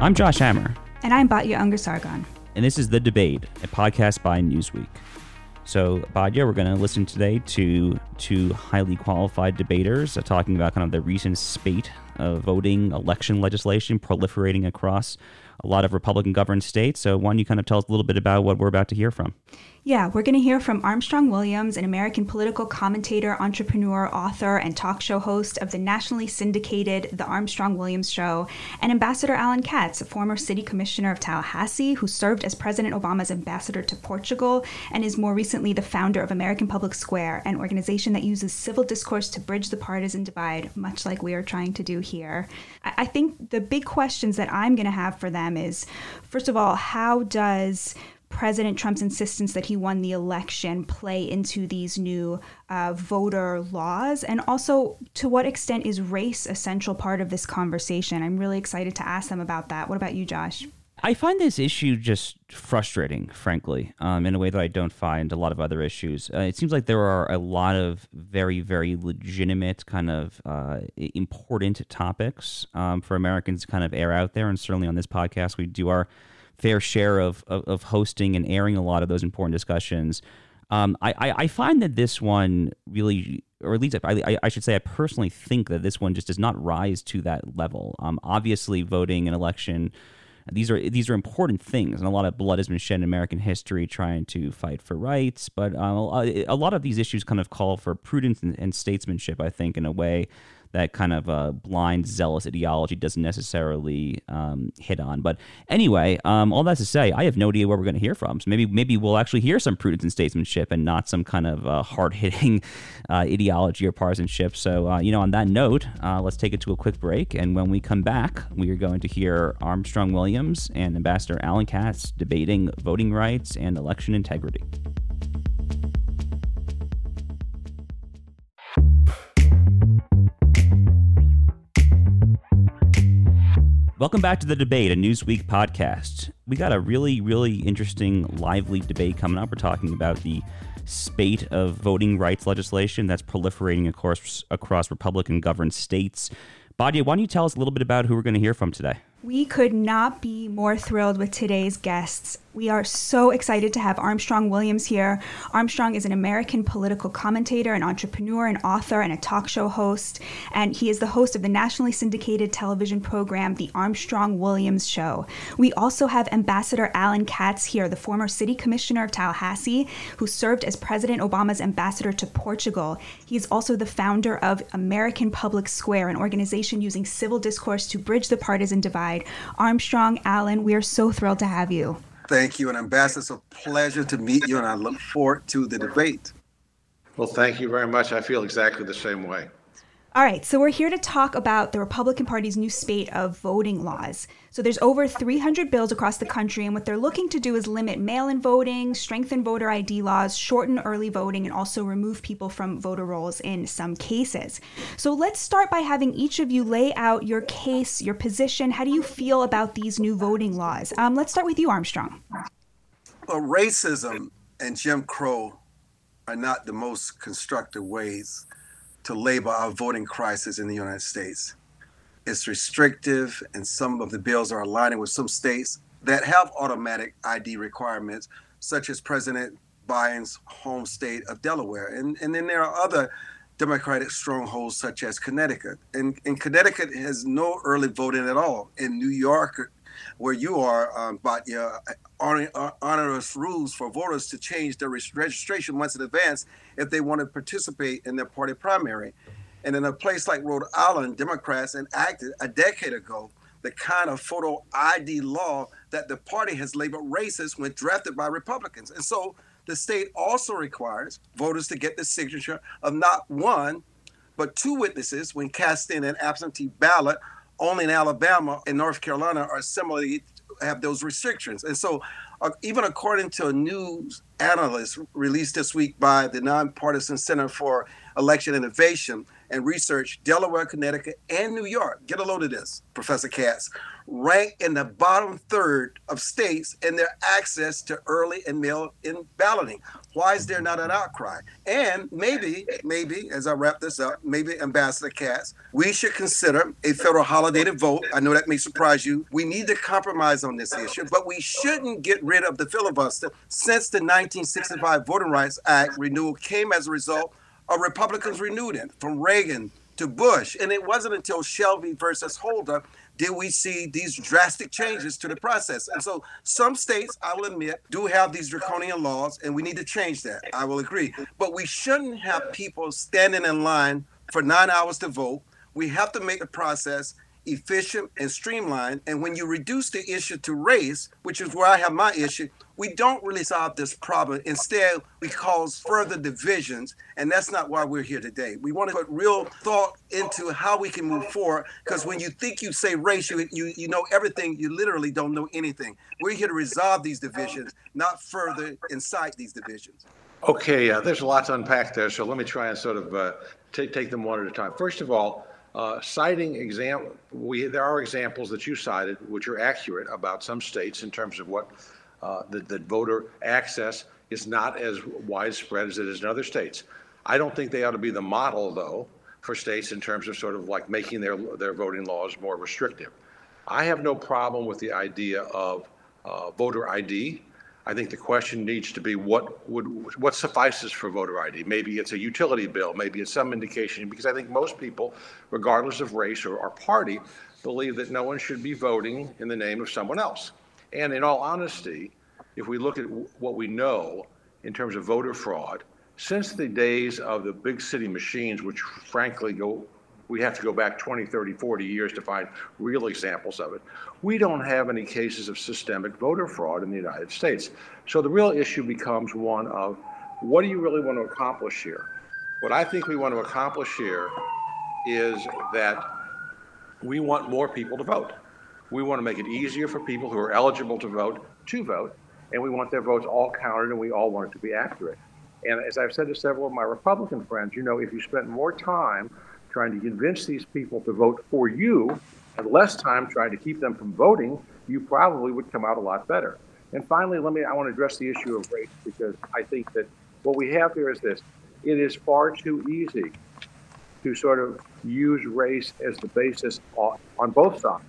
I'm Josh Hammer. And I'm Batya Ungar-Sargon. And this is The Debate, a podcast by Newsweek. So, Batya, we're going to listen today to two highly qualified debaters uh, talking about kind of the recent spate of voting election legislation proliferating across a lot of Republican governed states. So, why don't you kind of tell us a little bit about what we're about to hear from? Yeah, we're going to hear from Armstrong Williams, an American political commentator, entrepreneur, author, and talk show host of the nationally syndicated The Armstrong Williams Show, and Ambassador Allan Katz, a former city commissioner of Tallahassee who served as President Obama's ambassador to Portugal and is more recently the founder of American Public Square, an organization that uses civil discourse to bridge the partisan divide, much like we are trying to do here. I think the big questions that I'm going to have for them is first of all, how does President Trump's insistence that he won the election play into these new uh, voter laws? And also, to what extent is race a central part of this conversation? I'm really excited to ask them about that. What about you, Josh? I find this issue just frustrating, frankly, um, in a way that I don't find a lot of other issues. Uh, it seems like there are a lot of very, very legitimate, kind of uh, important topics um, for Americans to kind of air out there. And certainly on this podcast, we do our fair share of, of, of hosting and airing a lot of those important discussions. Um, I, I, I, find that this one really, or at least I, I, should say, I personally think that this one just does not rise to that level. Um, obviously, voting an election, these are these are important things, and a lot of blood has been shed in American history trying to fight for rights. But uh, a lot of these issues kind of call for prudence and, and statesmanship. I think in a way that kind of uh, blind, zealous ideology doesn't necessarily um, hit on. But anyway, um, all that to say, I have no idea where we're going to hear from. So maybe maybe we'll actually hear some prudence and statesmanship and not some kind of uh, hard hitting uh, ideology or partisanship. So uh, you know, on that note, uh, let's take it to a quick break, and when we come back, we are going to hear Armstrong Williams and Ambassador Allan Katz debating voting rights and election integrity. Welcome back to the debate, a Newsweek podcast. We got a really, really interesting, lively debate coming up. We're talking about the spate of voting rights legislation that's proliferating of course, across Republican governed states. Batya, why don't you tell us a little bit about who we're going to hear from today? We could not be more thrilled with today's guests. We are so excited to have Armstrong Williams here. Armstrong is an American political commentator, an entrepreneur, an author, and a talk show host. And he is the host of the nationally syndicated television program, The Armstrong Williams Show. We also have Ambassador Allan Katz here, the former city commissioner of Tallahassee, who served as President Obama's ambassador to Portugal. He is also the founder of American Public Square, an organization using civil discourse to bridge the partisan divide Armstrong, Allan, we are so thrilled to have you. Thank you. And Ambassador, it's a pleasure to meet you, and I look forward to the debate. Well, thank you very much. I feel exactly the same way. All right, so we're here to talk about the Republican Party's new spate of voting laws. So there's over 300 bills across the country, and what they're looking to do is limit mail-in voting, strengthen voter ID laws, shorten early voting, and also remove people from voter rolls in some cases. So let's start by having each of you lay out your case, your position. How do you feel about these new voting laws? Um, let's start with you, Armstrong. Well, racism and Jim Crow are not the most constructive ways to label our voting crisis in the United States. It's restrictive, and some of the bills are aligning with some states that have automatic ID requirements, such as President Biden's home state of Delaware. And, and then there are other Democratic strongholds, such as Connecticut. And, and Connecticut has no early voting at all. In New York, where you are, um, Batya, onerous rules for voters to change their registration months in advance if they want to participate in their party primary. And in a place like Rhode Island, Democrats enacted a decade ago the kind of photo ID law that the party has labeled racist when drafted by Republicans. And so the state also requires voters to get the signature of not one, but two witnesses when casting an absentee ballot only in Alabama and North Carolina are similarly have those restrictions. And so, uh, even according to a news analyst released this week by the Nonpartisan Center for election innovation and research, Delaware, Connecticut, and New York, get a load of this, Professor Katz, rank in the bottom third of states in their access to early and mail in balloting. Why is there not an outcry? And maybe, maybe, as I wrap this up, maybe Ambassador Katz, we should consider a federal holiday to vote. I know that may surprise you. We need to compromise on this issue, but we shouldn't get rid of the filibuster since the 1965 Voting Rights Act renewal came as a result of Republicans renewed it from Reagan to Bush. And it wasn't until Shelby versus Holder did we see these drastic changes to the process. And so some states, I will admit, do have these draconian laws, and we need to change that. I will agree. But we shouldn't have people standing in line for nine hours to vote. We have to make the process efficient and streamlined. And when you reduce the issue to race, which is where I have my issue, we don't really solve this problem. Instead, we cause further divisions, and that's not why we're here today. We want to put real thought into how we can move forward. Because when you think you say race, you, you you know everything. You literally don't know anything. We're here to resolve these divisions, not further incite these divisions. Okay, uh, there's a lot to unpack there, so let me try and sort of uh, take take them one at a time. First of all. Uh, citing example, we there are examples that you cited which are accurate about some states in terms of what uh, voter access is not as widespread as it is in other states. I don't think they ought to be the model, though, for states in terms of sort of like making their, their voting laws more restrictive. I have no problem with the idea of uh, voter ID. I think the question needs to be what would what suffices for voter ID. Maybe it's a utility bill. Maybe it's some indication because I think most people, regardless of race or, or party, believe that no one should be voting in the name of someone else. And in all honesty, if we look at what we know in terms of voter fraud, since the days of the big city machines, which frankly go, we have to go back 20, 30, 40 years to find real examples of it, we don't have any cases of systemic voter fraud in the United States. So the real issue becomes one of what do you really want to accomplish here? What I think we want to accomplish here is that we want more people to vote. We want to make it easier for people who are eligible to vote to vote, and we want their votes all counted, and we all want it to be accurate. And as I've said to several of my Republican friends, you know, if you spent more time trying to convince these people to vote for you and less time trying to keep them from voting, you probably would come out a lot better. And finally, let me, I want to address the issue of race because I think that what we have here is this. It is far too easy to sort of use race as the basis on both sides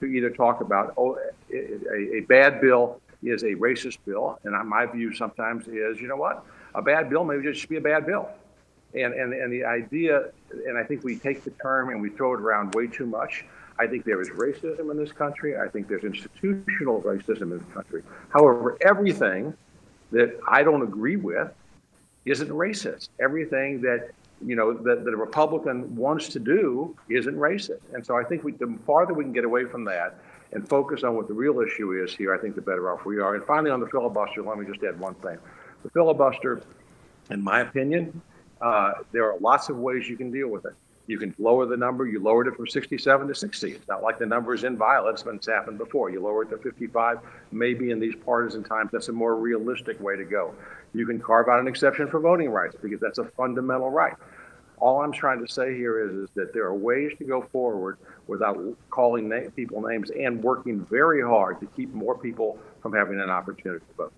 to either talk about oh, a, a bad bill is a racist bill, and my view sometimes is, you know what, a bad bill maybe just should be a bad bill, and and and the idea, and I think we take the term and we throw it around way too much. I think there is racism in this country. I think there's institutional racism in this country. However, everything that I don't agree with isn't racist. Everything that you know, that, that a Republican wants to do isn't racist. And so I think we, the farther we can get away from that and focus on what the real issue is here, I think the better off we are. And finally, on the filibuster, let me just add one thing. The filibuster, in my opinion, uh, there are lots of ways you can deal with it. You can lower the number. You lowered it from 67 to 60. It's not like the number is inviolate. It's been it's happened before. You lower it to 55. Maybe in these partisan times, that's a more realistic way to go. You can carve out an exception for voting rights because that's a fundamental right. All I'm trying to say here is, is that there are ways to go forward without calling na- people names and working very hard to keep more people from having an opportunity to vote.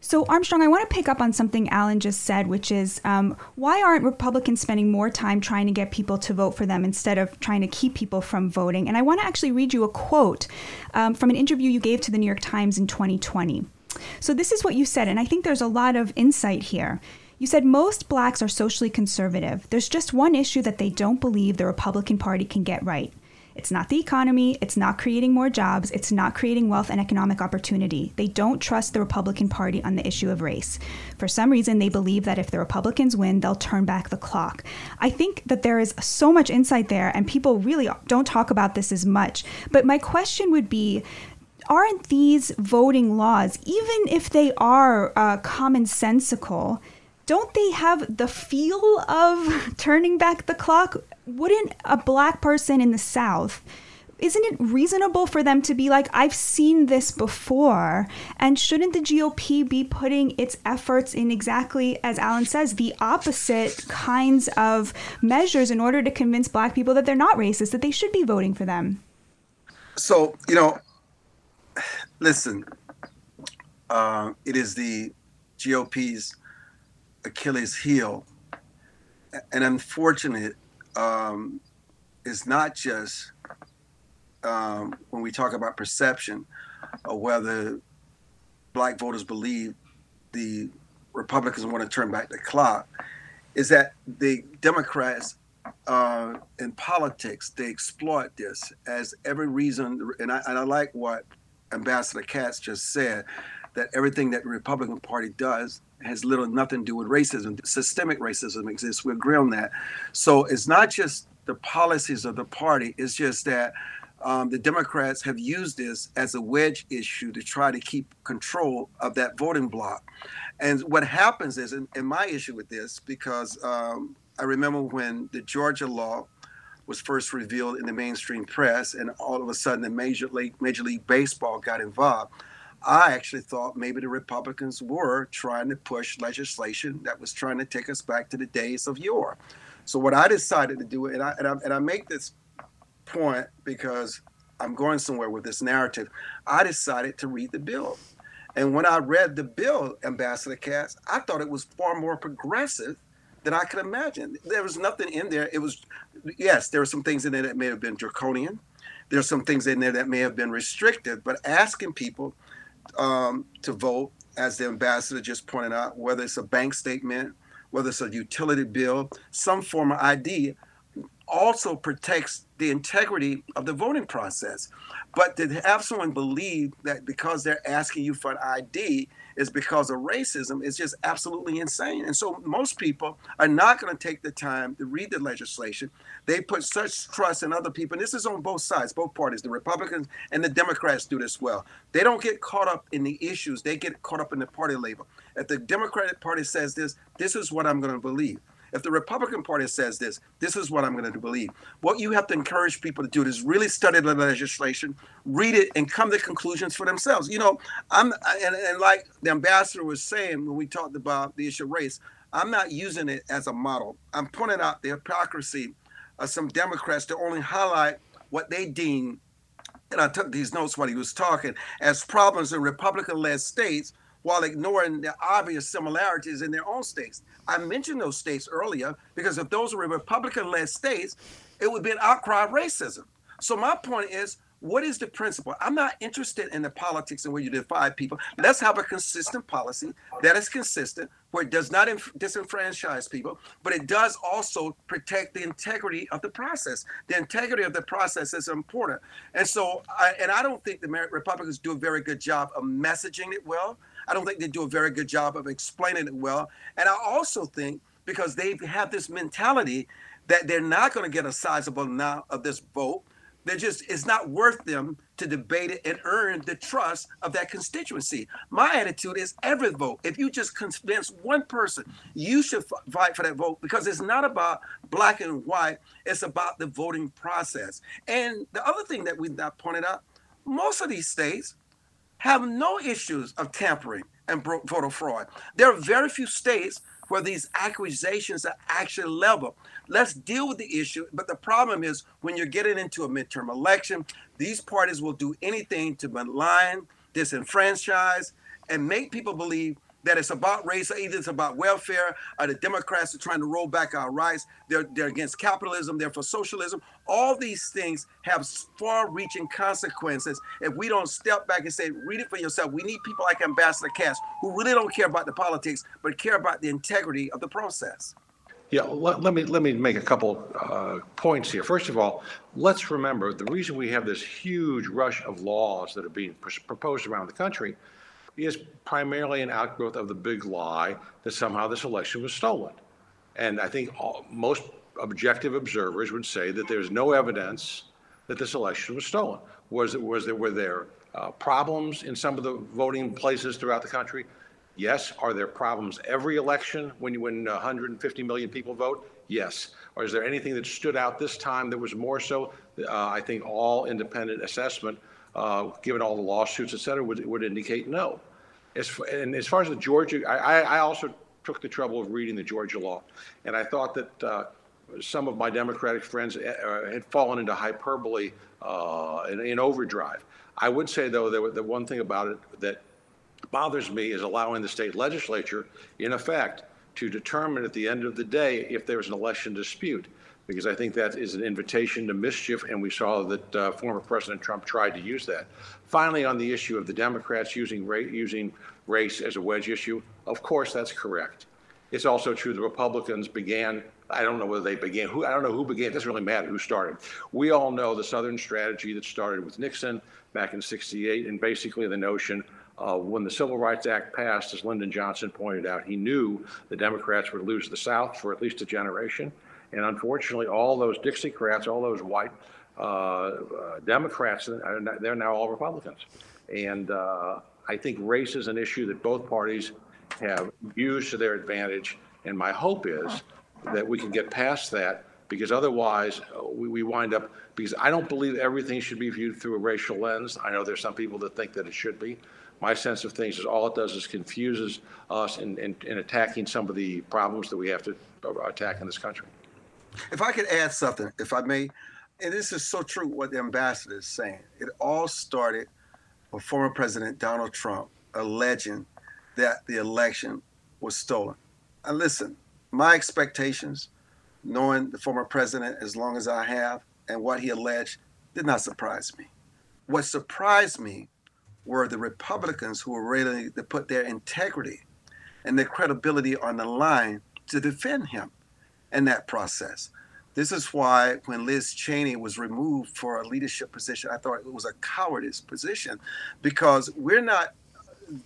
So, Armstrong, I want to pick up on something Allan just said, which is um, why aren't Republicans spending more time trying to get people to vote for them instead of trying to keep people from voting? And I want to actually read you a quote um, from an interview you gave to the New York Times in 2020. So, this is what you said, and I think there's a lot of insight here. You said most blacks are socially conservative. There's just one issue that they don't believe the Republican Party can get right. It's not the economy, it's not creating more jobs, it's not creating wealth and economic opportunity. They don't trust the Republican Party on the issue of race. For some reason, they believe that if the Republicans win, they'll turn back the clock. I think that there is so much insight there, and people really don't talk about this as much. But my question would be aren't these voting laws, even if they are uh, commonsensical, don't they have the feel of turning back the clock? Wouldn't a black person in the South isn't it reasonable for them to be like, I've seen this before? And shouldn't the GOP be putting its efforts in exactly, as Allan says, the opposite kinds of measures in order to convince black people that they're not racist, that they should be voting for them? So, you know, listen, uh, it is the GOP's Achilles heel. And unfortunate um, is not just um, when we talk about perception of whether black voters believe the Republicans want to turn back the clock, is that the Democrats uh, in politics they exploit this as every reason, and I, and I like what Ambassador Katz just said that everything that the Republican Party does has little nothing to do with racism. Systemic racism exists. We agree on that. So it's not just the policies of the party. It's just that um, the Democrats have used this as a wedge issue to try to keep control of that voting bloc. And what happens is, and, and my issue with this, because um, I remember when the Georgia law was first revealed in the mainstream press, and all of a sudden the Major League Major League Baseball got involved. I actually thought maybe the Republicans were trying to push legislation that was trying to take us back to the days of yore. So what I decided to do, and I, and I, and I make this point because I'm going somewhere with this narrative. I decided to read the bill. And when I read the bill, Ambassador Katz, I thought it was far more progressive than I could imagine. There was nothing in there. It was, yes, there were some things in there that may have been draconian. There's some things in there that may have been restrictive, but asking people um, to vote, as the ambassador just pointed out, whether it's a bank statement, whether it's a utility bill, some form of ID, also protects the integrity of the voting process. But to have someone believe that because they're asking you for an ID is because of racism is just absolutely insane. And so most people are not going to take the time to read the legislation. They put such trust in other people. And this is on both sides, both parties. The Republicans and the Democrats do this well. They don't get caught up in the issues, they get caught up in the party label. If the Democratic Party says this, this is what I'm going to believe. If the Republican Party says this, this is what I'm going to believe. What you have to encourage people to do is really study the legislation, read it, and come to conclusions for themselves. You know, I'm and, and like the ambassador was saying when we talked about the issue of race, I'm not using it as a model. I'm pointing out the hypocrisy of some Democrats to only highlight what they deem, and I took these notes while he was talking, as problems in Republican-led states while ignoring the obvious similarities in their own states. I mentioned those states earlier because if those were Republican led states, it would be an outcry of racism. So my point is, what is the principle? I'm not interested in the politics and where you divide people. Let's have a consistent policy that is consistent, where it does not inf- disenfranchise people, but it does also protect the integrity of the process. The integrity of the process is important, and so, I, and I don't think the Republicans do a very good job of messaging it well. I don't think they do a very good job of explaining it well. And I also think because they have this mentality that they're not going to get a sizable amount of this vote. They're just, it's not worth them to debate it and earn the trust of that constituency. My attitude is every vote. If you just convince one person, you should fight for that vote because it's not about black and white, it's about the voting process. And the other thing that we've not pointed out, most of these states have no issues of tampering and voter fraud. There are very few states where these accusations are actually leveled. Let's deal with the issue. But the problem is when you're getting into a midterm election, these parties will do anything to malign, disenfranchise, and make people believe that it's about race, or either it's about welfare, or the Democrats are trying to roll back our rights. They're, they're against capitalism, they're for socialism. All these things have far reaching consequences if we don't step back and say, read it for yourself. We need people like Ambassador Katz who really don't care about the politics, but care about the integrity of the process. Yeah, let, let me let me make a couple uh, points here. First of all, let's remember the reason we have this huge rush of laws that are being pr- proposed around the country is primarily an outgrowth of the big lie that somehow this election was stolen. And I think all, most objective observers would say that there's no evidence that this election was stolen. Was was there were there uh, problems in some of the voting places throughout the country? Yes. Are there problems every election when you when 150 million people vote? Yes. Or is there anything that stood out this time that was more so? Uh, I think all independent assessment, uh, given all the lawsuits, et cetera, would, would indicate no. As, and as far as the Georgia, I, I also took the trouble of reading the Georgia law, and I thought that uh, some of my Democratic friends uh, had fallen into hyperbole uh, in, in, overdrive. I would say, though, that the one thing about it that bothers me is allowing the state legislature, in effect, to determine at the end of the day if there's an election dispute, because I think that is an invitation to mischief, and we saw that uh, former President Trump tried to use that. Finally, on the issue of the Democrats using, ra- using race as a wedge issue, of course that's correct. It's also true the Republicans began I don't know whether they began. Who I don't know who began. It doesn't really matter who started. We all know the Southern strategy that started with Nixon back in '68, and basically the notion uh, when the Civil Rights Act passed, as Lyndon Johnson pointed out, he knew the Democrats would lose the South for at least a generation. And unfortunately, all those Dixiecrats, all those white uh, uh, Democrats, they're now all Republicans. And uh, I think race is an issue that both parties have used to their advantage. And my hope is that we can get past that because otherwise uh, we, we wind up because I don't believe everything should be viewed through a racial lens. I know there's some people that think that it should be. My sense of things is all it does is confuses us in, in, in attacking some of the problems that we have to attack in this country. If I could add something, if I may, and this is so true what the ambassador is saying. It all started with former President Donald Trump alleging that the election was stolen. And listen, my expectations, knowing the former president as long as I have and what he alleged, did not surprise me. What surprised me were the Republicans who were ready to put their integrity and their credibility on the line to defend him in that process. This is why when Liz Cheney was removed for a leadership position, I thought it was a cowardice position because we're not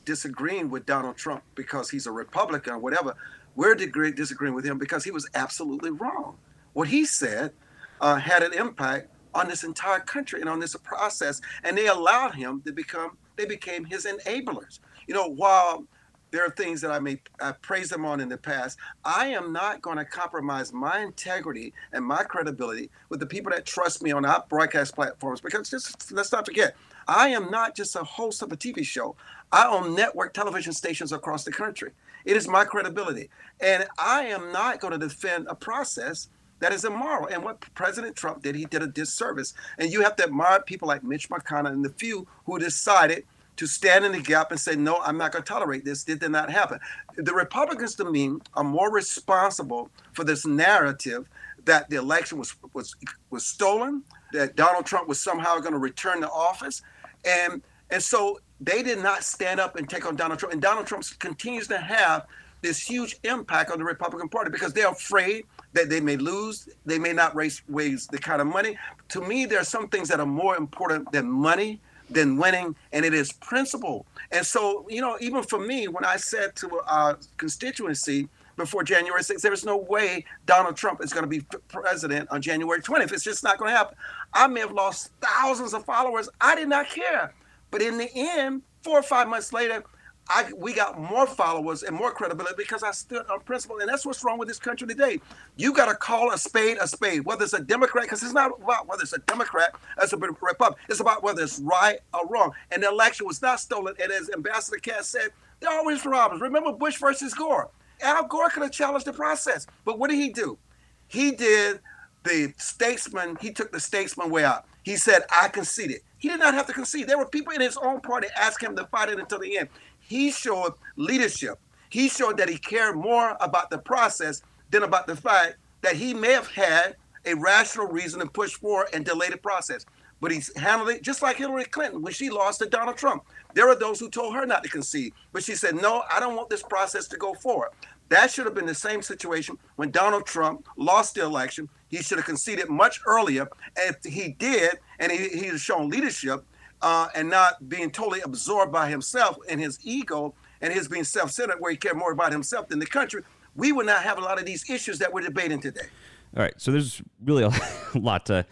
disagreeing with Donald Trump because he's a Republican or whatever. We're disagreeing with him because he was absolutely wrong. What he said uh, had an impact on this entire country and on this process, and they allowed him to become. They became his enablers. You know, while there are things that I may I praise them on in the past. I am not going to compromise my integrity and my credibility with the people that trust me on our broadcast platforms because just let's not forget, I am not just a host of a TV show. I own network television stations across the country. It is my credibility. And I am not going to defend a process that is immoral. And what President Trump did, he did a disservice. And you have to admire people like Mitch McConnell and the few who decided to stand in the gap and say, no, I'm not going to tolerate this. It did not happen. The Republicans, to me, are more responsible for this narrative that the election was was was stolen, that Donald Trump was somehow going to return to office, and and so they did not stand up and take on Donald Trump. And Donald Trump continues to have this huge impact on the Republican Party because they're afraid that they may lose, they may not raise, raise the kind of money. To me, there are some things that are more important than money, than winning, and it is principle. And so, you know, even for me, when I said to our constituency before January 6th, there is no way Donald Trump is going to be president on January 20th. It's just not going to happen. I may have lost thousands of followers. I did not care. But in the end, four or five months later, I, we got more followers and more credibility because I stood on principle. And that's what's wrong with this country today. You got to call a spade a spade, whether it's a Democrat, because it's not about whether it's a Democrat or a Republican. It's about whether it's right or wrong. And the election was not stolen. And as Ambassador Katz said, they're always robbers. Remember Bush versus Gore. Al Gore could have challenged the process. But what did he do? He did the statesman, he took the statesman way out. He said, I conceded. He did not have to concede. There were people in his own party asking him to fight it until the end. He showed leadership. He showed that he cared more about the process than about the fact that he may have had a rational reason to push forward and delay the process. But he's handled it just like Hillary Clinton when she lost to Donald Trump. There are those who told her not to concede, but she said, No, I don't want this process to go forward. That should have been the same situation when Donald Trump lost the election. He should have conceded much earlier. And if he did, and he, he has shown leadership uh, and not being totally absorbed by himself and his ego and his being self-centered, where he cared more about himself than the country, we would not have a lot of these issues that we're debating today. All right, so there's really a lot to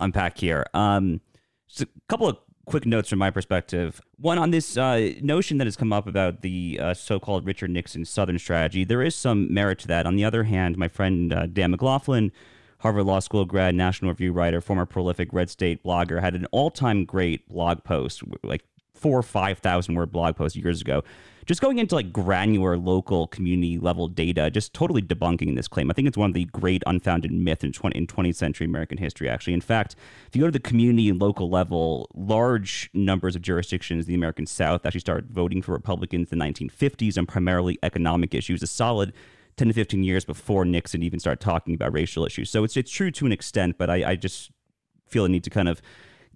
unpack here. Um, just a couple of quick notes from my perspective. One on this uh, notion that has come up about the uh, so-called Richard Nixon Southern strategy. There is some merit to that. On the other hand, my friend uh, Dan McLaughlin, Harvard Law School grad, National Review writer, former prolific Red State blogger, had an all-time great blog post, like four or five thousand word blog post years ago, just going into like granular local community level data, just totally debunking this claim. I think it's one of the great unfounded myths in 20, in 20th century American history, actually. In fact, if you go to the community and local level, large numbers of jurisdictions in the American South actually started voting for Republicans in the 1950s on primarily economic issues, a solid 10 to 15 years before Nixon even started talking about racial issues. So it's, it's true to an extent, but I, I just feel a need to kind of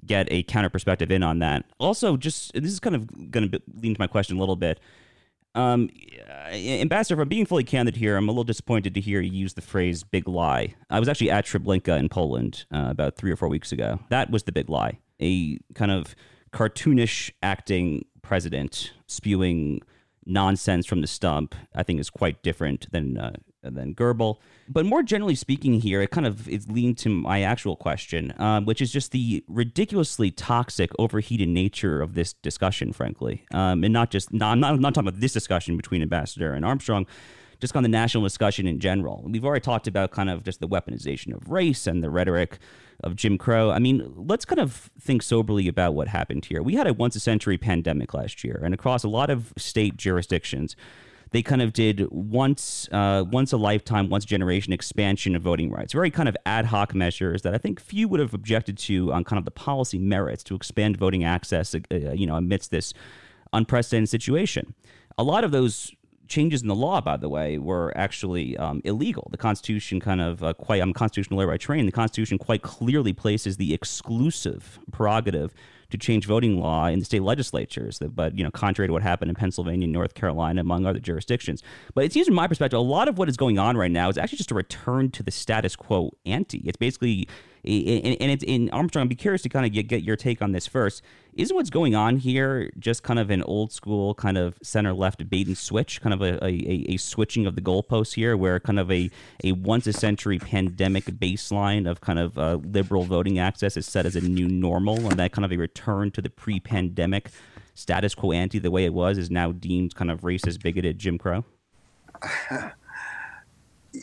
get a counter perspective in on that. Also, just this is kind of going to lean to my question a little bit. Um, Ambassador, if I'm being fully candid here, I'm a little disappointed to hear you use the phrase big lie. I was actually at Treblinka in Poland uh, about three or four weeks ago. That was the big lie. A kind of cartoonish acting president spewing nonsense from the stump, I think is quite different than uh, than Goebbels. But more generally speaking, here it kind of is leading to my actual question, um, which is just the ridiculously toxic, overheated nature of this discussion, frankly, um, and not just. not, I'm not, I'm not talking about this discussion between Ambassador and Armstrong. Just on the national discussion in general. We've already talked about kind of just the weaponization of race and the rhetoric of Jim Crow. I mean, let's kind of think soberly about what happened here. We had a once a century pandemic last year, and across a lot of state jurisdictions, they kind of did once uh, once a lifetime, once a generation expansion of voting rights. Very kind of ad hoc measures that I think few would have objected to on kind of the policy merits to expand voting access, uh, you know, amidst this unprecedented situation. A lot of those changes in the law, by the way, were actually um, illegal. The Constitution kind of uh, quite, I'm a constitutional lawyer by training. The Constitution quite clearly places the exclusive prerogative to change voting law in the state legislatures. But you know, contrary to what happened in Pennsylvania, North Carolina, among other jurisdictions. But it seems, from my perspective, a lot of what is going on right now is actually just a return to the status quo ante. It's basically and it's in Armstrong. I'd be curious to kind of get, get your take on this first. Isn't what's going on here just kind of an old school kind of center left bait and switch, kind of a, a, a switching of the goalposts here, where kind of a, a once a century pandemic baseline of kind of uh, liberal voting access is set as a new normal, and that kind of a return to the pre pandemic status quo ante the way it was is now deemed kind of racist, bigoted Jim Crow?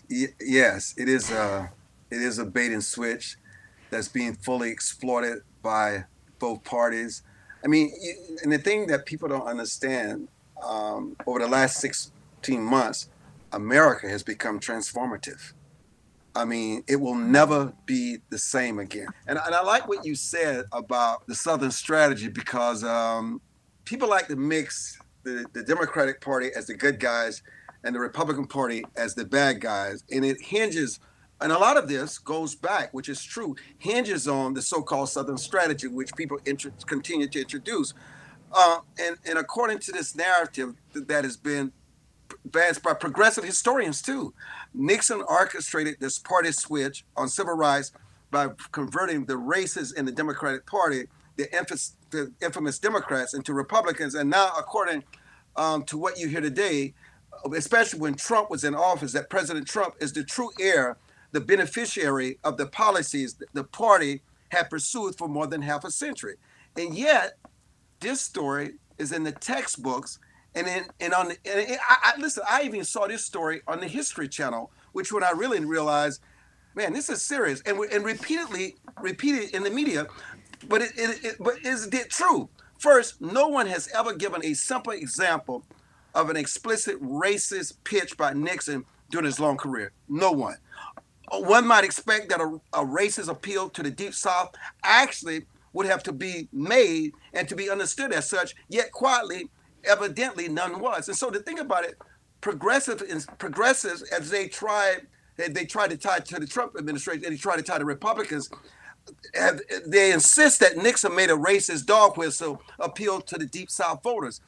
yes, it is. A, it is a bait and switch that's being fully exploited by both parties. I mean, and the thing that people don't understand um, over the last 16 months, America has become transformative. I mean, it will never be the same again. And, and I like what you said about the Southern strategy because um, people like to mix the, the Democratic Party as the good guys and the Republican Party as the bad guys. And it hinges and a lot of this goes back, which is true, hinges on the so-called Southern strategy, which people continue to introduce. Uh, and, and according to this narrative that has been advanced by progressive historians too, Nixon orchestrated this party switch on civil rights by converting the races in the Democratic Party, the, infamous, the infamous Democrats, into Republicans. And now, according um, to what you hear today, especially when Trump was in office, that President Trump is the true heir the beneficiary of the policies the party had pursued for more than half a century. And yet, this story is in the textbooks. And in and on the, and I, I, listen. I even saw this story on the History Channel, which when I really realized, man, this is serious, and and repeatedly repeated in the media. But it, it, it but is it true? First, no one has ever given a simple example of an explicit racist pitch by Nixon during his long career. No one one might expect that a, a racist appeal to the deep south actually would have to be made and to be understood as such yet quietly evidently none was. And so to think about it progressive progressives as they try they try to tie to the trump administration and they try to tie to republicans have, they insist that nixon made a racist dog whistle appeal to the deep south voters.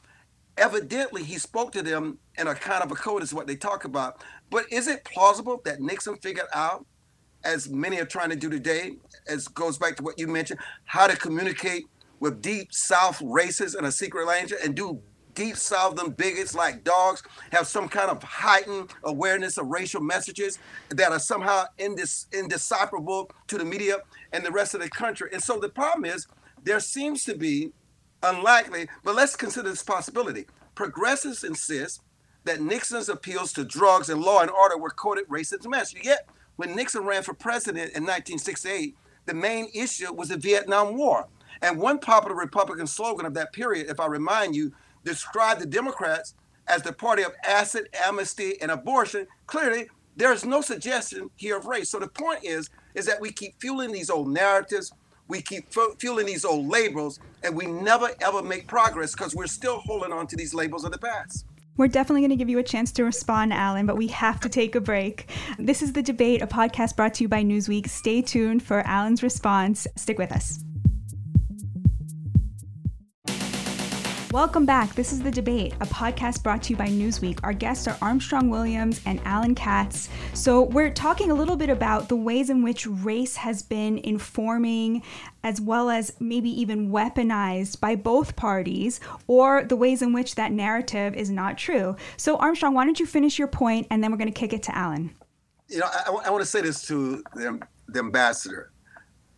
Evidently he spoke to them in a kind of a code is what they talk about but is it plausible that Nixon figured out, as many are trying to do today, as goes back to what you mentioned, how to communicate with deep South racists in a secret language and do deep Southern bigots like dogs have some kind of heightened awareness of racial messages that are somehow indis- indecipherable to the media and the rest of the country. And so the problem is there seems to be unlikely, but let's consider this possibility. Progressives insist that Nixon's appeals to drugs and law and order were coded racist message. Yet, when Nixon ran for president in 1968, the main issue was the Vietnam War. And one popular Republican slogan of that period, if I remind you, described the Democrats as the party of acid, amnesty, and abortion. Clearly, there is no suggestion here of race. So the point is, is that we keep fueling these old narratives, we keep fueling these old labels, and we never ever make progress because we're still holding on to these labels of the past. We're definitely going to give you a chance to respond, Allan, but we have to take a break. This is The Debate, a podcast brought to you by Newsweek. Stay tuned for Allan's response. Stick with us. Welcome back. This is The Debate, a podcast brought to you by Newsweek. Our guests are Armstrong Williams and Allan Katz. So, we're talking a little bit about the ways in which race has been informing, as well as maybe even weaponized by both parties, or the ways in which that narrative is not true. So, Armstrong, why don't you finish your point and then we're going to kick it to Allan? You know, I, I want to say this to the, the ambassador.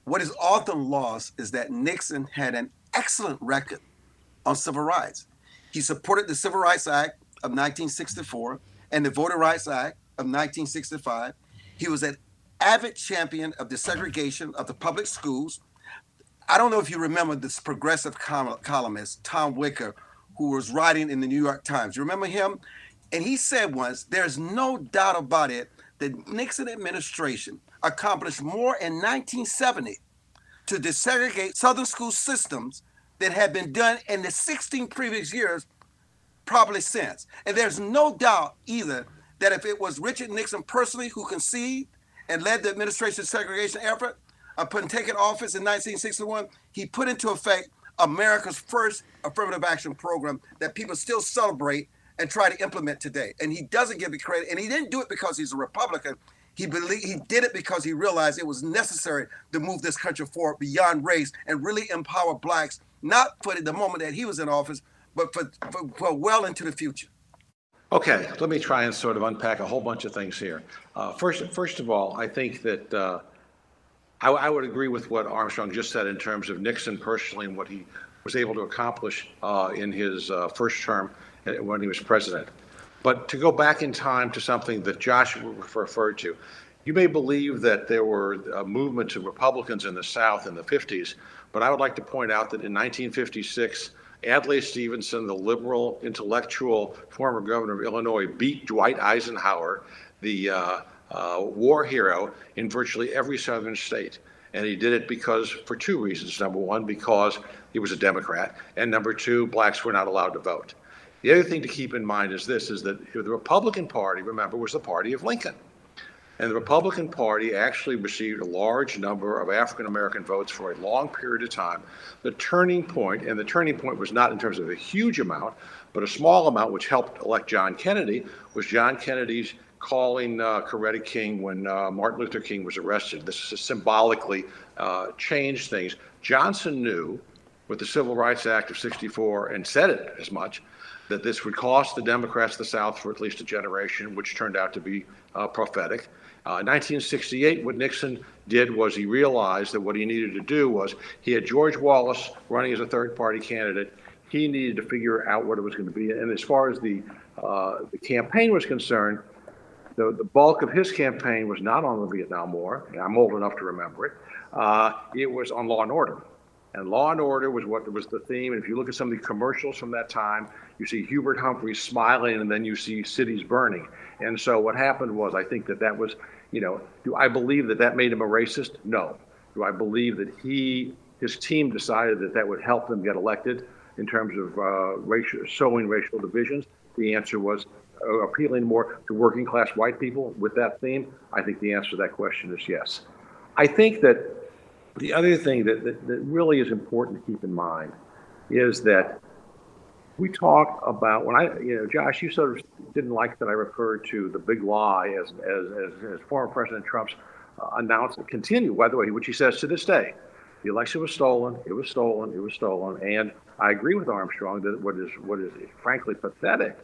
What is often lost is that Nixon had an excellent record on civil rights. He supported the Civil Rights Act of 1964 and the Voting Rights Act of 1965. He was an avid champion of desegregation of the public schools. I don't know if you remember this progressive columnist, Tom Wicker, who was writing in the New York Times. You remember him? And he said once, there's no doubt about it, the Nixon administration accomplished more in 1970 to desegregate Southern school systems that had been done in the 16 previous years, probably since. And there's no doubt either that if it was Richard Nixon personally who conceived and led the administration's segregation effort upon taking office in 1961, he put into effect America's first affirmative action program that people still celebrate and try to implement today. And he doesn't give it credit. And he didn't do it because he's a Republican. He believed he did it because he realized it was necessary to move this country forward beyond race and really empower blacks not for the moment that he was in office, but for, for, for well into the future. Okay, let me try and sort of unpack a whole bunch of things here. Uh, first, first of all, I think that uh, I, I, would agree with what Armstrong just said in terms of Nixon personally and what he was able to accomplish uh, in his uh, first term uh, when he was president. But to go back in time to something that Josh referred to, you may believe that there were uh, movements of Republicans in the South in the 50s but I would like to point out that in 1956, Adlai Stevenson, the liberal, intellectual former governor of Illinois, beat Dwight Eisenhower, the uh, uh, war hero, in virtually every southern state. And he did it because, for two reasons. Number one, because he was a Democrat, and number two, blacks were not allowed to vote. The other thing to keep in mind is this: is that the Republican Party, remember, was the party of Lincoln. And the Republican Party actually received a large number of African American votes for a long period of time. The turning point, and the turning point was not in terms of a huge amount, but a small amount, which helped elect John Kennedy, was John Kennedy's calling uh, Coretta King when uh, Martin Luther King was arrested. This symbolically uh, changed things. Johnson knew with the Civil Rights Act of 64 and said it as much that this would cost the Democrats the South for at least a generation, which turned out to be uh, prophetic. Uh, 1968, what Nixon did was he realized that what he needed to do was he had George Wallace running as a third party candidate. He needed to figure out what it was going to be. And as far as the, uh, the campaign was concerned, the, the bulk of his campaign was not on the Vietnam War. I'm old enough to remember it. Uh, it was on law and order. And law and order was what was the theme. And if you look at some of the commercials from that time, you see Hubert Humphrey smiling, and then you see cities burning. And so what happened was, I think that that was, you know, do I believe that that made him a racist? No. Do I believe that he, his team decided that that would help them get elected in terms of uh, racial, sowing racial divisions? The answer was uh, appealing more to working class white people with that theme. I think the answer to that question is yes. I think that the other thing that, that, that really is important to keep in mind is that we talk about when I, you know, Josh, you sort of didn't like that I referred to the big lie as as, as, as former President Trump's uh, announced and continue, by the way, which he says to this day. The election was stolen. It was stolen. It was stolen. And I agree with Armstrong that what is what is frankly pathetic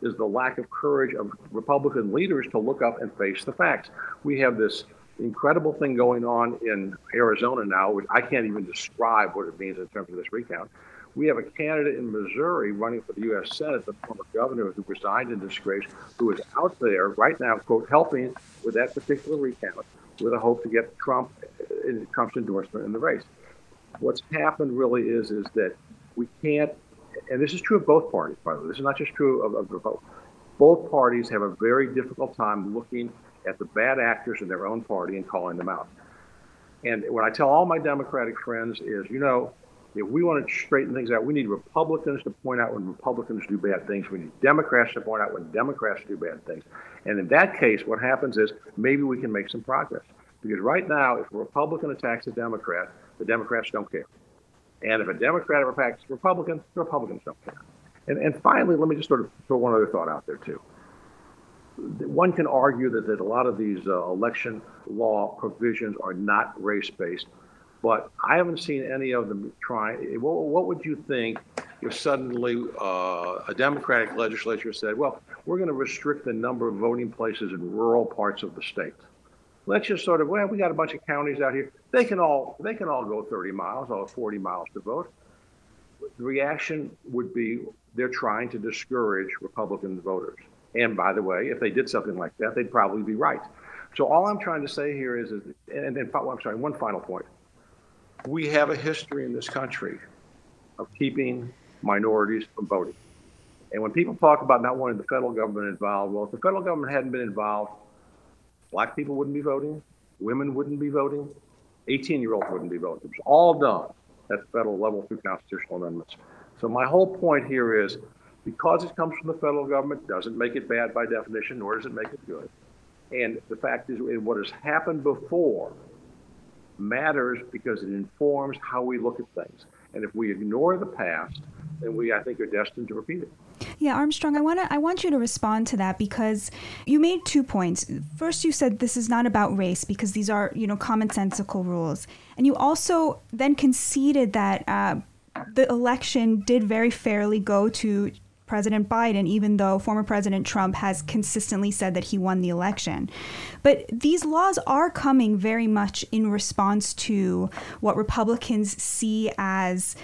is the lack of courage of Republican leaders to look up and face the facts. We have this incredible thing going on in Arizona now, which I can't even describe what it means in terms of this recount. We have a candidate in Missouri running for the U.S. Senate, the former governor who resigned in disgrace, who is out there right now, quote, helping with that particular recount with a hope to get Trump uh, Trump's endorsement in the race. What's happened really is is that we can't, and this is true of both parties, by the way. This is not just true of, of the vote. Both parties have a very difficult time looking at the bad actors in their own party and calling them out. And what I tell all my Democratic friends is, you know, if we want to straighten things out, we need Republicans to point out when Republicans do bad things. We need Democrats to point out when Democrats do bad things. And in that case, what happens is maybe we can make some progress. Because right now, if a Republican attacks a Democrat, the Democrats don't care. And if a Democrat attacks a Republican, the Republicans don't care. And, and finally, let me just sort of throw one other thought out there, too one can argue that, that a lot of these uh, election law provisions are not race based, but I haven't seen any of them trying. What, what would you think if suddenly uh, a Democratic legislature said, well, we're going to restrict the number of voting places in rural parts of the state? Let's just sort of, well, we got a bunch of counties out here. They can all they can all go 30 miles or 40 miles to vote. The reaction would be they're trying to discourage Republican voters. And by the way, if they did something like that, they'd probably be right. So all I'm trying to say here is, is and then I'm sorry, one final point. We have a history in this country of keeping minorities from voting. And when people talk about not wanting the federal government involved, well, if the federal government hadn't been involved, black people wouldn't be voting, women wouldn't be voting, 18 year olds wouldn't be voting. It was all done at the federal level through constitutional amendments. So my whole point here is because it comes from the federal government doesn't make it bad by definition, nor does it make it good. And the fact is, what has happened before matters because it informs how we look at things. And if we ignore the past, then we, I think, are destined to repeat it. Yeah, Armstrong, I want to I want you to respond to that because you made two points. First, you said this is not about race because these are you know commonsensical rules, and you also then conceded that uh, the election did very fairly go to President Biden, even though former President Trump has consistently said that he won the election. But these laws are coming very much in response to what Republicans see as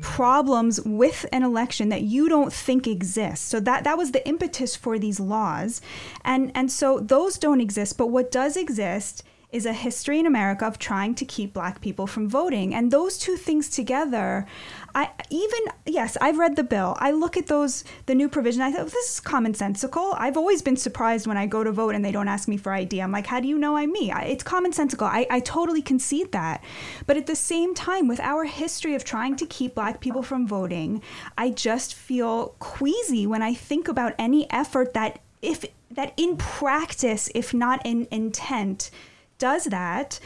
problems with an election that you don't think exists. So that that was the impetus for these laws. And and so those don't exist, but what does exist is a history in America of trying to keep black people from voting. And those two things together, I even yes, I've read the bill. I look at those the new provision. I thought this is commonsensical. I've always been surprised when I go to vote and they don't ask me for ID. I'm like, how do you know I'm me? It's commonsensical. I, I totally concede that. But at the same time, with our history of trying to keep black people from voting, I just feel queasy when I think about any effort that if that in practice, if not in intent, does that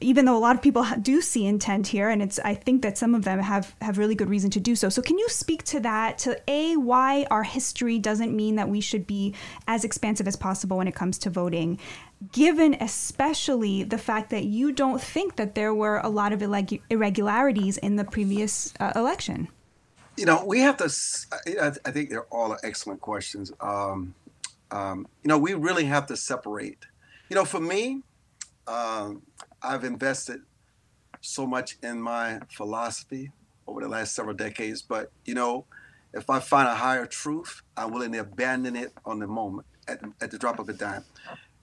even though a lot of people do see intent here and it's i think that some of them have have really good reason to do so. So can you speak to that? To a why our history doesn't mean that we should be as expansive as possible when it comes to voting given especially the fact that you don't think that there were a lot of irregularities in the previous uh, election? You know we have to i think they're all excellent questions. Um, um, you know we really have to separate. You know for me um, I've invested so much in my philosophy over the last several decades, but you know, if I find a higher truth, I'm willing to abandon it on the moment, at, at the drop of a dime.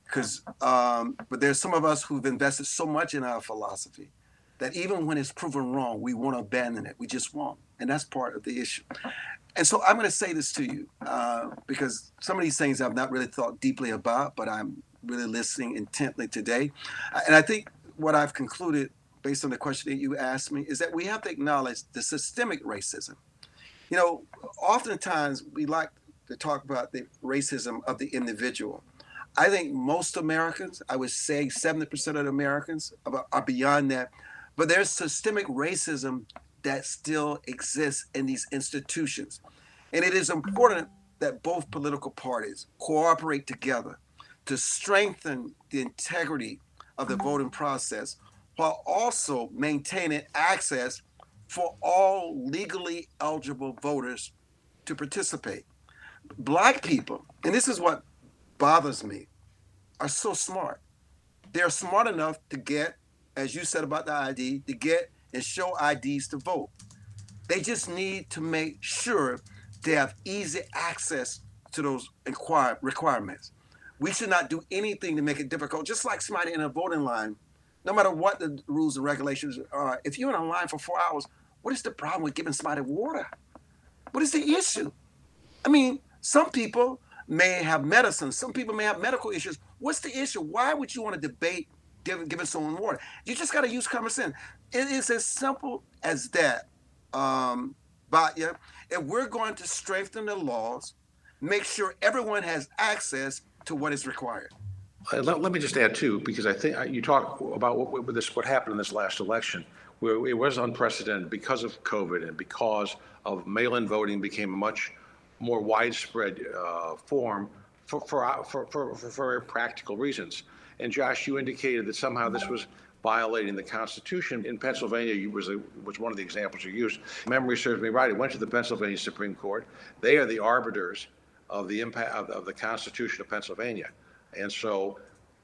Because, um, but there's some of us who've invested so much in our philosophy that even when it's proven wrong, we won't abandon it. We just won't, and that's part of the issue. And so I'm going to say this to you uh, because some of these things I've not really thought deeply about, but I'm really listening intently today. And I think what I've concluded based on the question that you asked me is that we have to acknowledge the systemic racism. You know, oftentimes we like to talk about the racism of the individual. I think most Americans, I would say 70% of Americans are beyond that. But there's systemic racism that still exists in these institutions. And it is important that both political parties cooperate together to strengthen the integrity of the voting process while also maintaining access for all legally eligible voters to participate. Black people, and this is what bothers me, are so smart. they're smart enough to get, as you said about the ID, to get and show IDs to vote. They just need to make sure they have easy access to those requirements. We should not do anything to make it difficult, just like somebody in a voting line, no matter what the rules and regulations are. If you're in a line for four hours, what is the problem with giving somebody water? What is the issue? I mean, some people may have medicine, some people may have medical issues. What's the issue? Why would you want to debate giving, giving someone water? You just got to use common sense. It is as simple as that. Um, but yeah, if we're going to strengthen the laws, make sure everyone has access to what is required. Uh, let, let me just add too, because I think uh, you talk about what, what, this, what happened in this last election, where it was unprecedented because of COVID and because of mail-in voting became a much more widespread uh, form for, for, for, for, for very practical reasons. And Josh, you indicated that somehow this was violating the Constitution. In Pennsylvania, was, a, was one of the examples you used. Memory serves me right. It went to the Pennsylvania Supreme Court. They are the arbiters of the impact of, of the Constitution of Pennsylvania. And so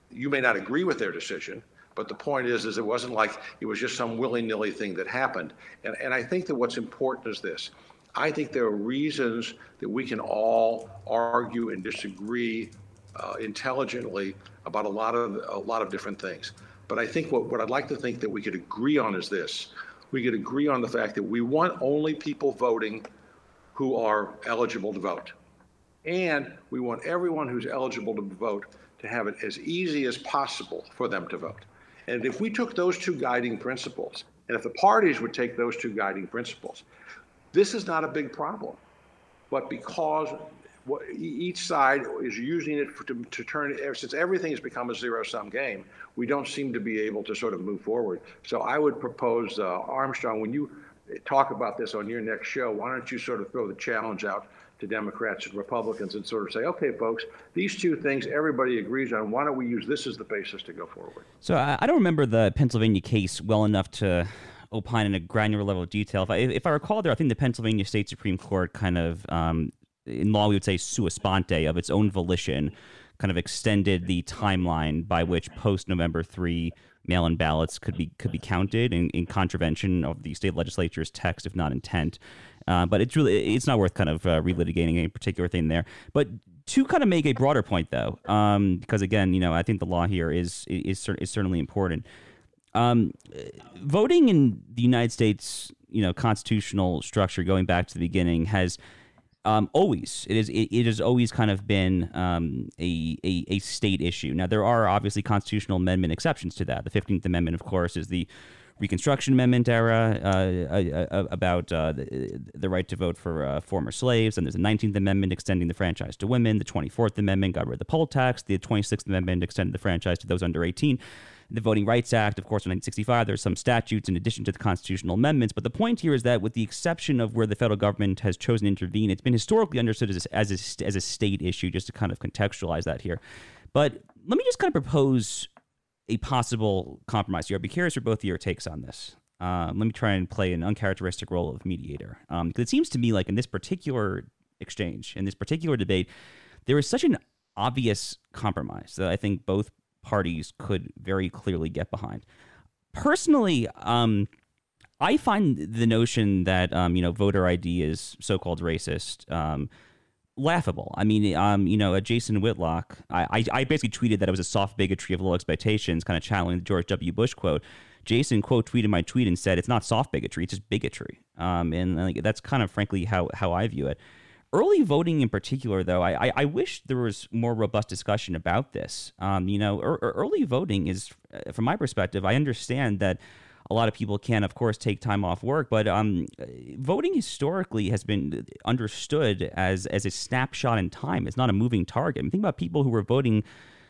you may not agree with their decision, but the point is, is it wasn't like it was just some willy-nilly thing that happened. And, and I think that what's important is this. I think there are reasons that we can all argue and disagree uh, intelligently about a lot of a lot of different things. But I think what, what I'd like to think that we could agree on is this. We could agree on the fact that we want only people voting who are eligible to vote. And we want everyone who's eligible to vote to have it as easy as possible for them to vote. And if we took those two guiding principles, and if the parties would take those two guiding principles, this is not a big problem. But because each side is using it to, to turn, since everything has become a zero sum game, we don't seem to be able to sort of move forward. So I would propose, uh, Armstrong, when you talk about this on your next show, why don't you sort of throw the challenge out to Democrats and Republicans and sort of say, okay, folks, these two things everybody agrees on. Why don't we use this as the basis to go forward? So I, don't remember the Pennsylvania case well enough to opine in a granular level of detail. If I, if I recall there, I think the Pennsylvania State Supreme Court kind of, um, in law, we would say sua sponte, of its own volition, kind of extended the timeline by which post November 3 mail-in ballots could be could be counted in, in contravention of the state legislature's text, if not intent. Uh, but it's really it's not worth kind of uh, relitigating any particular thing there. But to kind of make a broader point, though, um, because again, you know, I think the law here is is, is certainly important. Um, voting in the United States, you know, constitutional structure going back to the beginning has um, always it is it, it, has always kind of been um, a, a, a state issue. Now there are obviously constitutional amendment exceptions to that. The Fifteenth Amendment, of course, is the Reconstruction Amendment era uh, uh, uh, about uh, the, the, right to vote for former slaves, and there's the 19th Amendment extending the franchise to women. The 24th Amendment got rid of the poll tax. The 26th Amendment extended the franchise to those under 18 the Voting Rights Act, of course, in 1965, there's some statutes in addition to the constitutional amendments. But the point here is that, with the exception of where the federal government has chosen to intervene, it's been historically understood as a, as a, as a state issue, just to kind of contextualize that here. But let me just kind of propose a possible compromise here. I'd be curious for both of your takes on this. Um, let me try and play an uncharacteristic role of mediator. Because um, it seems to me like in this particular exchange, in this particular debate, there is such an obvious compromise that I think both parties could very clearly get behind. Personally, um, I find the notion that um, you know voter ID is so-called racist um, laughable. I mean, um, you know, uh, Jason Whitlock, I, I, I basically tweeted that it was a soft bigotry of low expectations, kind of channeling the George W. Bush quote. Jason quote tweeted my tweet and said it's not soft bigotry, it's just bigotry. Um, and like, that's kind of frankly how how I view it. Early voting in particular, though, I, I, I wish there was more robust discussion about this. Um, you know, er, early voting is, uh, from my perspective, I understand that a lot of people can, of course, take time off work, but um, voting historically has been understood as as a snapshot in time. It's not a moving target. I mean, think about people who were voting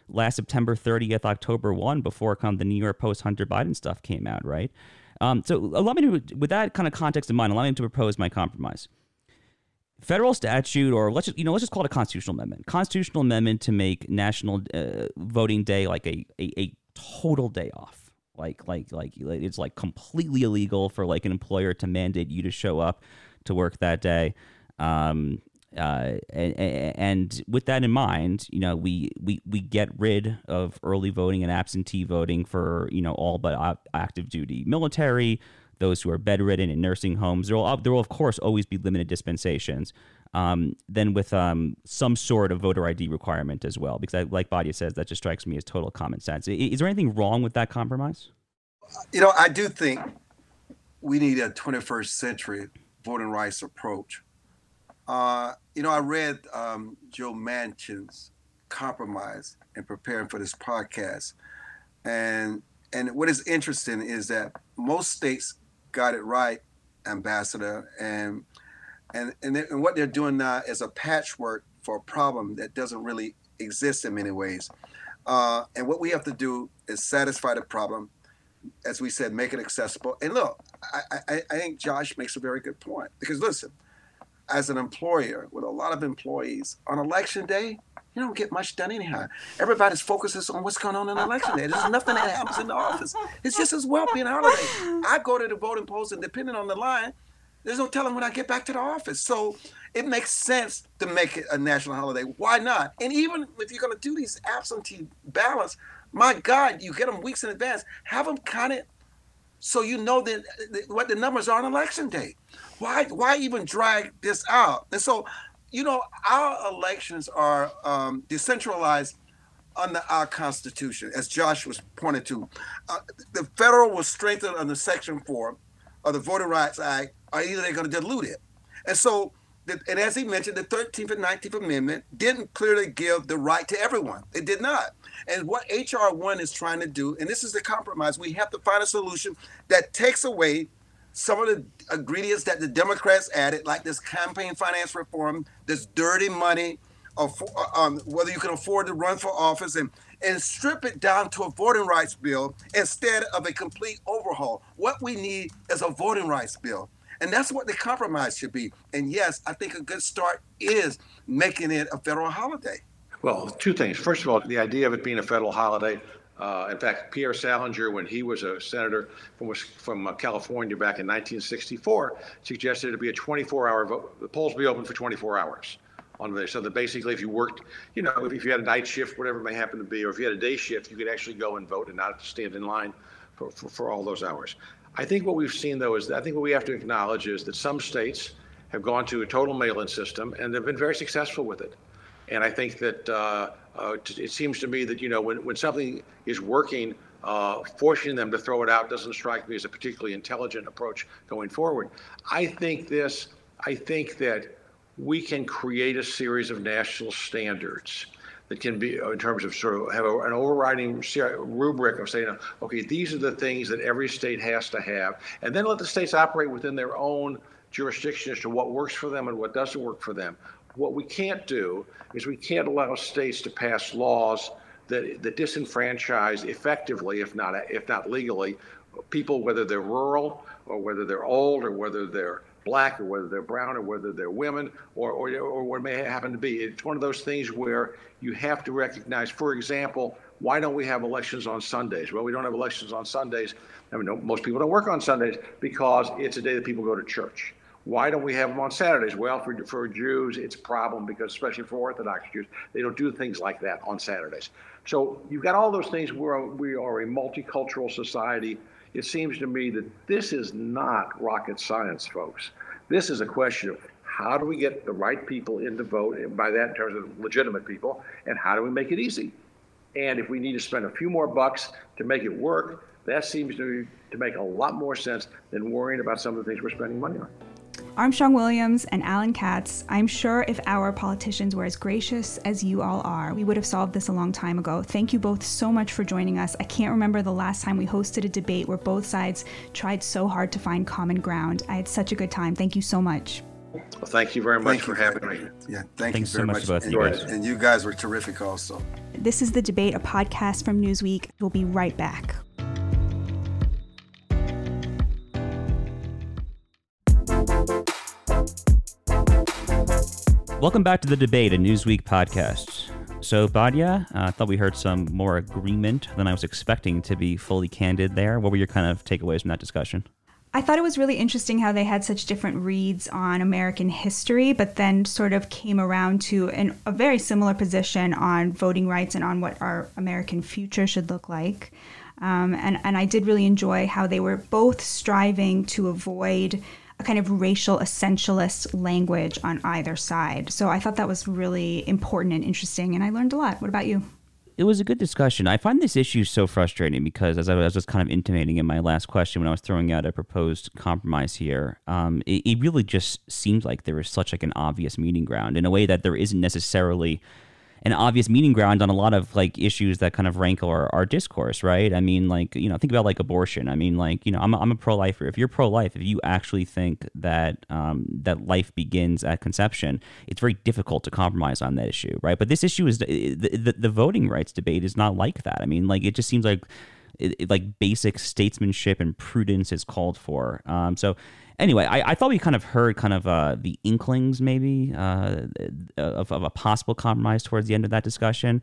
last September 30th, October 1, before kind of the New York Post Hunter Biden stuff came out, right? Um, so allow me to, with that kind of context in mind, allow me to propose my compromise federal statute, or let's just you know let's just call it a constitutional amendment. Constitutional amendment to make National uh, Voting Day like a, a, a total day off. Like like like it's like completely illegal for like an employer to mandate you to show up to work that day. Um, uh, and, and, with that in mind, you know, we, we, we get rid of early voting and absentee voting for, you know, all but active duty military, those who are bedridden in nursing homes. There will, there will of course, always be limited dispensations. Um, then with um, some sort of voter ID requirement as well, because I, like Badia says, that just strikes me as total common sense. Is there anything wrong with that compromise? You know, I do think we need a 21st century voting rights approach. Uh, you know, I read um, Joe Manchin's compromise in preparing for this podcast, and and what is interesting is that most states got it right, Ambassador, and and and, they, and what they're doing now is a patchwork for a problem that doesn't really exist in many ways. Uh, and what we have to do is satisfy the problem, as we said, make it accessible. And look, I, I, I think Josh makes a very good point because listen, as an employer with a lot of employees on election day, you don't get much done anyhow. Everybody's focuses on what's going on in election day. There's nothing that happens in the office. It's just as well being holiday. I go to the voting polls, and depending on the line, there's no telling when I get back to the office. So it makes sense to make it a national holiday. Why not? And even if you're going to do these absentee ballots, my God, you get them weeks in advance. Have them counted so you know what the numbers are on election day. Why why even drag this out? And so, you know, our elections are um, decentralized under our Constitution, as Josh was pointed to. Uh, the federal was strengthened under Section Four of the Voting Rights Act, or either they're going to dilute it. And so and as he mentioned, the 13th and 19th Amendment didn't clearly give the right to everyone. It did not. And what H.R. 1 is trying to do, and this is the compromise, we have to find a solution that takes away some of the ingredients that the Democrats added, like this campaign finance reform, this dirty money, of, um, whether you can afford to run for office, and, and strip it down to a voting rights bill instead of a complete overhaul. What we need is a voting rights bill. And that's what the compromise should be. And yes, I think a good start is making it a federal holiday. Well, two things. First of all, the idea of it being a federal holiday. Uh, in fact, Pierre Salinger, when he was a senator from, from uh, California back in 1964, suggested it be a 24-hour vote. The polls be open for 24 hours on there. So that basically, if you worked, you know, if, if you had a night shift, whatever it may happen to be, or if you had a day shift, you could actually go and vote and not stand in line for, for, for all those hours. I think what we've seen, though, is I think what we have to acknowledge is that some states have gone to a total mail-in system and they've been very successful with it. And I think that uh, uh, it seems to me that you know when, when something is working, uh, forcing them to throw it out doesn't strike me as a particularly intelligent approach going forward. I think this. I think that we can create a series of national standards that can be in terms of sort of have a, an overriding rubric of saying, okay, these are the things that every state has to have, and then let the states operate within their own jurisdiction as to what works for them and what doesn't work for them. What we can't do is we can't allow states to pass laws that, that disenfranchise effectively, if not if not legally, people whether they're rural or whether they're old or whether they're black or whether they're brown or whether they're women or, or, or what may happen to be. It's one of those things where you have to recognize, for example, why don't we have elections on Sundays? Well, we don't have elections on Sundays. I mean, no, most people don't work on Sundays because it's a day that people go to church. Why don't we have them on Saturdays? Well, for, for Jews, it's a problem because, especially for Orthodox Jews, they don't do things like that on Saturdays. So you've got all those things where we are a multicultural society it seems to me that this is not rocket science, folks. This is a question of how do we get the right people in to vote, and by that in terms of legitimate people, and how do we make it easy? And if we need to spend a few more bucks to make it work, that seems to, to make a lot more sense than worrying about some of the things we're spending money on. Armstrong Williams and Allan Katz, I'm sure if our politicians were as gracious as you all are, we would have solved this a long time ago. Thank you both so much for joining us. I can't remember the last time we hosted a debate where both sides tried so hard to find common ground. I had such a good time. Thank you so much. Well, thank you very much thank for having me. Yeah, thank Thanks you very so much. much. And, you guys. and you guys were terrific also. This is The Debate, a podcast from Newsweek. We'll be right back. Welcome back to the debate, a Newsweek podcast. So, Badia, uh, I uh, thought we heard some more agreement than I was expecting to be fully candid there. What were your kind of takeaways from that discussion? I thought it was really interesting how they had such different reads on American history, but then sort of came around to an, a very similar position on voting rights and on what our American future should look like. Um, and, and I did really enjoy how they were both striving to avoid a kind of racial essentialist language on either side. So I thought that was really important and interesting, and I learned a lot. What about you? it was a good discussion. I find this issue so frustrating because, as I was just kind of intimating in my last question when I was throwing out a proposed compromise here, um, it, it really just seems like there is such like an obvious meeting ground in a way that there isn't necessarily an obvious meeting ground on a lot of like issues that kind of rankle our, our discourse, right? I mean, like, you know, think about like abortion. I mean, like, you know, I'm a, I'm a pro lifer. If you're pro life, if you actually think that um, that life begins at conception, it's very difficult to compromise on that issue, right? But this issue is the, the, the voting rights debate is not like that. I mean, like, it just seems like it, it, like basic statesmanship and prudence is called for. Um, so anyway, I, I, thought we kind of heard kind of uh, the inklings maybe uh, of, of, a possible compromise towards the end of that discussion.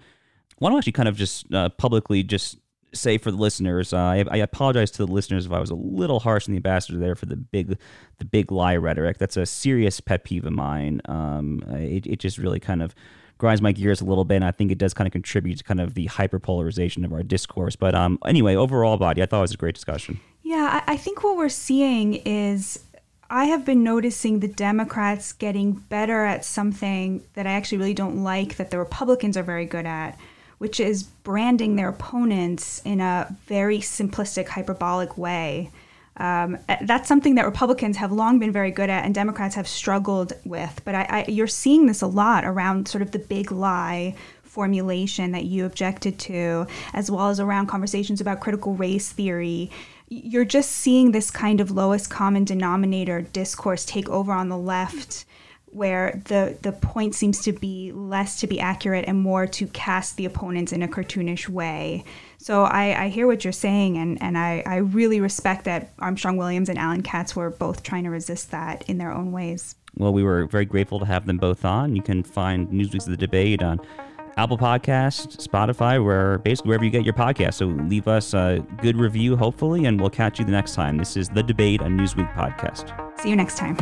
Why don't I actually kind of just uh, publicly just say for the listeners, uh, I, I, apologize to the listeners if I was a little harsh on the ambassador there for the big, the big lie rhetoric. That's a serious pet peeve of mine. Um, it, it just really kind of grinds my gears a little bit, and I think it does kind of contribute to kind of the hyperpolarization of our discourse. But um, anyway, overall, Badia, I thought it was a great discussion. Yeah, I, think what we're seeing is I have been noticing the Democrats getting better at something that I actually really don't like that the Republicans are very good at, which is branding their opponents in a very simplistic, hyperbolic way. Um, that's something that Republicans have long been very good at, and Democrats have struggled with. But I, I, you're seeing this a lot around sort of the big lie formulation that you objected to, as well as around conversations about critical race theory you're just seeing this kind of lowest common denominator discourse take over on the left where the the point seems to be less to be accurate and more to cast the opponents in a cartoonish way. So I, I hear what you're saying and, and I, I really respect that Armstrong Williams and Allan Katz were both trying to resist that in their own ways. Well, we were very grateful to have them both on. You can find Newsweek's The Debate on Apple Podcast, Spotify, where basically wherever you get your podcast. So leave us a good review, hopefully, and we'll catch you the next time. This is The Debate, a Newsweek podcast. See you next time.